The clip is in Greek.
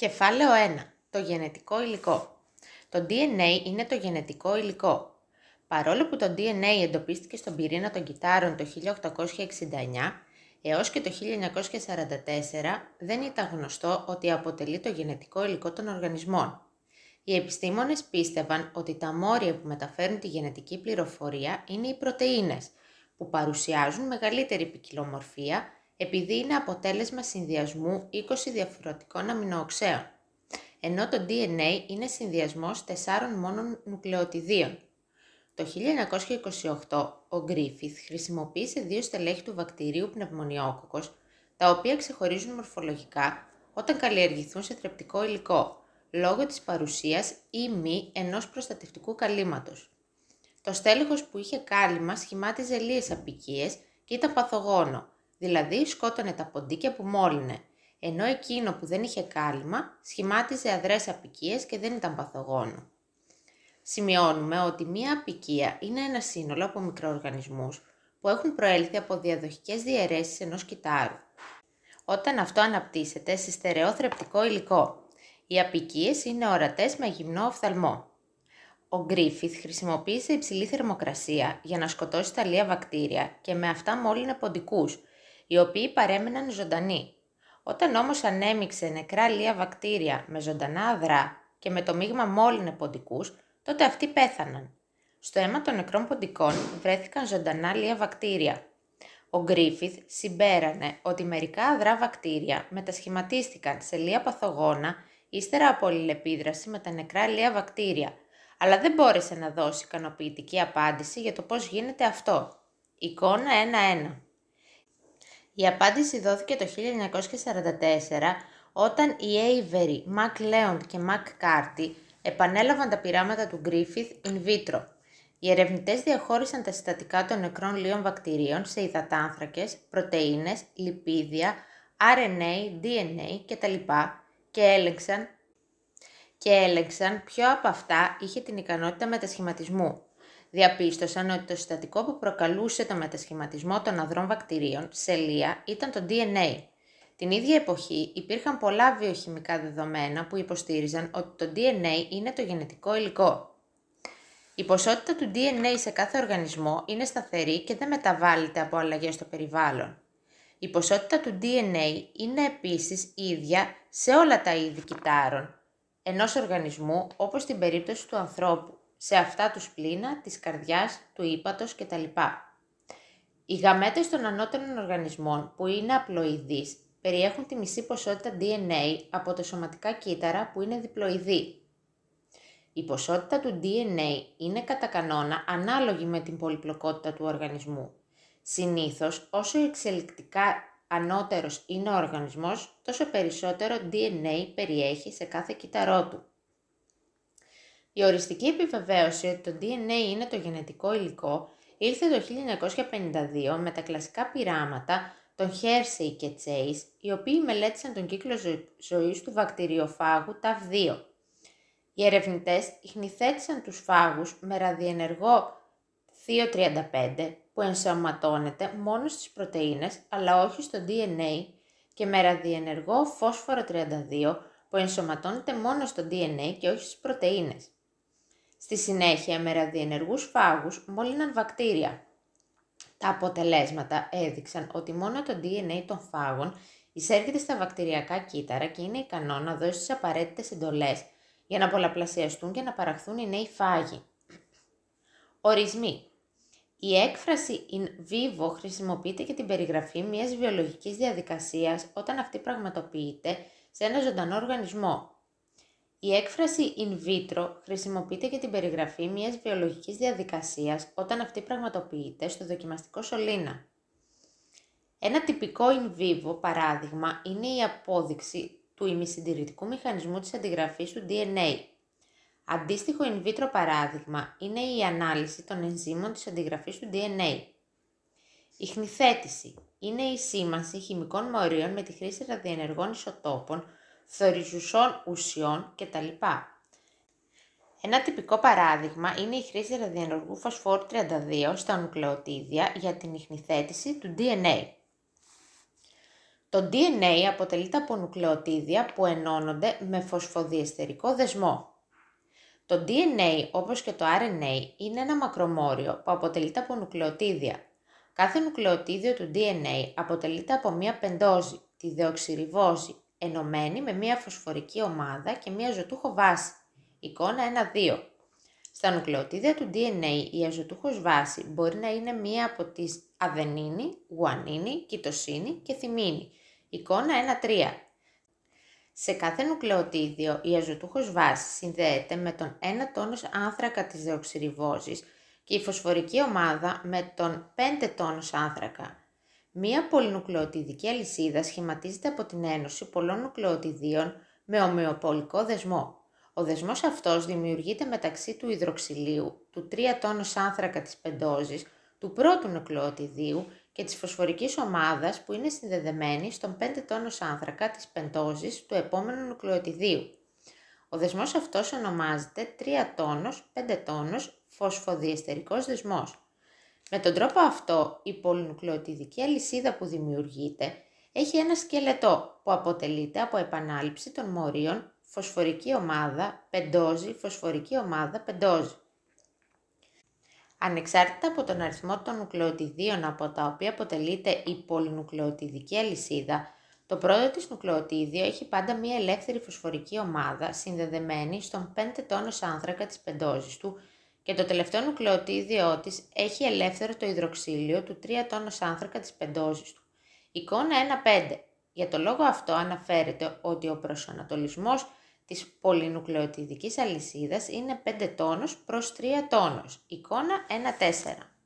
Κεφάλαιο 1. Το γενετικό υλικό. Το DNA είναι το γενετικό υλικό. Παρόλο που το DNA εντοπίστηκε στον πυρήνα των κυτάρων το 1869, έως και το 1944 δεν ήταν γνωστό ότι αποτελεί το γενετικό υλικό των οργανισμών. Οι επιστήμονες πίστευαν ότι τα μόρια που μεταφέρουν τη γενετική πληροφορία είναι οι πρωτεΐνες, που παρουσιάζουν μεγαλύτερη ποικιλομορφία επειδή είναι αποτέλεσμα συνδυασμού 20 διαφορετικών αμινооξέων, ενώ το DNA είναι συνδυασμός τεσσάρων μόνων νουκλεοτιδίων. Το 1928 ο Γκρίφιθ χρησιμοποίησε δύο στελέχη του βακτηρίου πνευμονιόκοκος, τα οποία ξεχωρίζουν μορφολογικά όταν καλλιεργηθούν σε θρεπτικό υλικό, λόγω της παρουσίας ή μη ενός προστατευτικού καλύματος. Το στέλεχος που είχε κάλυμα σχημάτιζε λίες απικίες και ήταν παθογόνο, δηλαδή σκότωνε τα ποντίκια που μόλυνε, ενώ εκείνο που δεν είχε κάλυμα σχημάτιζε αδρές απικίες και δεν ήταν παθογόνο. Σημειώνουμε ότι μία απικία είναι ένα σύνολο από μικροοργανισμούς που έχουν προέλθει από διαδοχικές διαιρέσεις ενός κυτάρου. Όταν αυτό αναπτύσσεται σε στερεό θρεπτικό υλικό, οι απικίες είναι ορατές με γυμνό οφθαλμό. Ο Γκρίφιθ χρησιμοποίησε υψηλή θερμοκρασία για να σκοτώσει τα λία βακτήρια και με αυτά μόλυνε ποντικούς, οι οποίοι παρέμεναν ζωντανοί. Όταν όμως ανέμειξε νεκρά λία βακτήρια με ζωντανά αδρά και με το μείγμα μόλυνε ποντικούς, τότε αυτοί πέθαναν. Στο αίμα των νεκρών ποντικών βρέθηκαν ζωντανά λία βακτήρια. Ο Γκρίφιθ συμπέρανε ότι μερικά αδρά βακτήρια μετασχηματίστηκαν σε λία παθογόνα ύστερα από αλληλεπίδραση με τα νεκρά λία βακτήρια, αλλά δεν μπόρεσε να δώσει ικανοποιητική απάντηση για το πώς γίνεται αυτό. Εικόνα 1-1 Η απάντηση δόθηκε το 1944 όταν οι Avery, Mac και Mac Carty επανέλαβαν τα πειράματα του Griffith in vitro. Οι ερευνητές διαχώρισαν τα συστατικά των νεκρών λίων βακτηρίων σε υδατάνθρακες, πρωτεΐνες, λιπίδια, RNA, DNA κτλ. και έλεγξαν και έλεγξαν ποιο από αυτά είχε την ικανότητα μετασχηματισμού. Διαπίστωσαν ότι το συστατικό που προκαλούσε το μετασχηματισμό των αδρών βακτηρίων σε λία ήταν το DNA. Την ίδια εποχή υπήρχαν πολλά βιοχημικά δεδομένα που υποστήριζαν ότι το DNA είναι το γενετικό υλικό. Η ποσότητα του DNA σε κάθε οργανισμό είναι σταθερή και δεν μεταβάλλεται από αλλαγές στο περιβάλλον. Η ποσότητα του DNA είναι επίσης ίδια σε όλα τα είδη κυτάρων, ενός οργανισμού όπως στην περίπτωση του ανθρώπου, σε αυτά τους σπλήνα, της καρδιάς, του ύπατος κτλ. Οι γαμέτες των ανώτερων οργανισμών που είναι απλοειδείς περιέχουν τη μισή ποσότητα DNA από τα σωματικά κύτταρα που είναι διπλοειδή. Η ποσότητα του DNA είναι κατά κανόνα ανάλογη με την πολυπλοκότητα του οργανισμού. Συνήθως, όσο εξελικτικά ανώτερος είναι ο οργανισμός, τόσο περισσότερο DNA περιέχει σε κάθε κύτταρό του. Η οριστική επιβεβαίωση ότι το DNA είναι το γενετικό υλικό ήρθε το 1952 με τα κλασικά πειράματα των Hersey και Chase, οι οποίοι μελέτησαν τον κύκλο ζωής του βακτηριοφάγου TAV2. Οι ερευνητές ηχνηθέτησαν τους φάγους με ραδιενεργό 235 που ενσωματώνεται μόνο στις πρωτεΐνες αλλά όχι στο DNA και με ραδιενεργό φόσφορο 32 που ενσωματώνεται μόνο στο DNA και όχι στις πρωτεΐνες. Στη συνέχεια με ραδιενεργούς φάγους μόλυναν βακτήρια. Τα αποτελέσματα έδειξαν ότι μόνο το DNA των φάγων εισέρχεται στα βακτηριακά κύτταρα και είναι ικανό να δώσει τις απαραίτητες εντολές για να πολλαπλασιαστούν και να παραχθούν οι νέοι φάγοι. Ορισμοί η έκφραση in vivo χρησιμοποιείται για την περιγραφή μιας βιολογικής διαδικασίας όταν αυτή πραγματοποιείται σε ένα ζωντανό οργανισμό. Η έκφραση in vitro χρησιμοποιείται για την περιγραφή μιας βιολογικής διαδικασίας όταν αυτή πραγματοποιείται στο δοκιμαστικό σωλήνα. Ένα τυπικό in vivo παράδειγμα είναι η απόδειξη του ημισυντηρητικού μηχανισμού της αντιγραφής του DNA, Αντίστοιχο in vitro παράδειγμα είναι η ανάλυση των ενζήμων της αντιγραφής του DNA. Η χνηθέτηση είναι η σήμανση χημικών μορίων με τη χρήση ραδιενεργών ισοτόπων, θοριζουσών ουσιών κτλ. Ένα τυπικό παράδειγμα είναι η χρήση ραδιενεργού φωσφόρου 32 στα νουκλεοτίδια για την ιχνηθέτηση του DNA. Το DNA αποτελείται από νουκλεοτίδια που ενώνονται με φωσφοδιεστερικό δεσμό. Το DNA, όπως και το RNA, είναι ένα μακρομόριο που αποτελείται από νουκλεοτίδια. Κάθε νουκλεοτίδιο του DNA αποτελείται από μία πεντόζη, τη δεοξυριβόζη, ενωμένη με μία φωσφορική ομάδα και μία ζωτούχο βάση. Εικόνα 1-2. Στα νουκλεοτίδια του DNA η αζωτούχος βάση μπορεί να είναι μία από τις αδενίνη, γουανίνη, κιτοσίνη και θυμίνη. Εικόνα 1-3. Σε κάθε νουκλεοτίδιο η αζωτούχος βάση συνδέεται με τον 1 τόνος άνθρακα της δεοξυριβόζης και η φωσφορική ομάδα με τον 5 τόνος άνθρακα. Μία πολυνουκλεοτιδική αλυσίδα σχηματίζεται από την ένωση πολλών νουκλεοτιδίων με ομοιοπολικό δεσμό. Ο δεσμός αυτός δημιουργείται μεταξύ του υδροξυλίου, του 3 τόνους άνθρακα της πεντόζης, του πρώτου νουκλεοτιδίου και της φωσφορικής ομάδας που είναι συνδεδεμένη στον 5 τόνος άνθρακα της πεντόζης του επόμενου νουκλεοτιδίου. Ο δεσμός αυτός ονομάζεται 3 τόνος, 5 τόνος φωσφοδιεστερικός δεσμός. Με τον τρόπο αυτό, η πολυνουκλεοτιδική αλυσίδα που δημιουργείται έχει ένα σκελετό που αποτελείται από επανάληψη των μορίων φωσφορική ομάδα, πεντόζη, φωσφορική ομάδα, πεντόζη. Ανεξάρτητα από τον αριθμό των νουκλεοτιδίων από τα οποία αποτελείται η πολυνουκλεοτιδική αλυσίδα, το πρώτο της νουκλεοτίδιο έχει πάντα μία ελεύθερη φωσφορική ομάδα συνδεδεμένη στον 5 τόνος άνθρακα της πεντόζης του και το τελευταίο νουκλεοτίδιό της έχει ελεύθερο το υδροξύλιο του 3 τόνος άνθρακα της πεντόζης του. Εικόνα 1-5. Για το λόγο αυτό αναφέρεται ότι ο προσανατολισμός της πολυνουκλεοτιδικής αλυσίδας είναι 5 τόνος προς 3 τόνος. Εικόνα 1-4.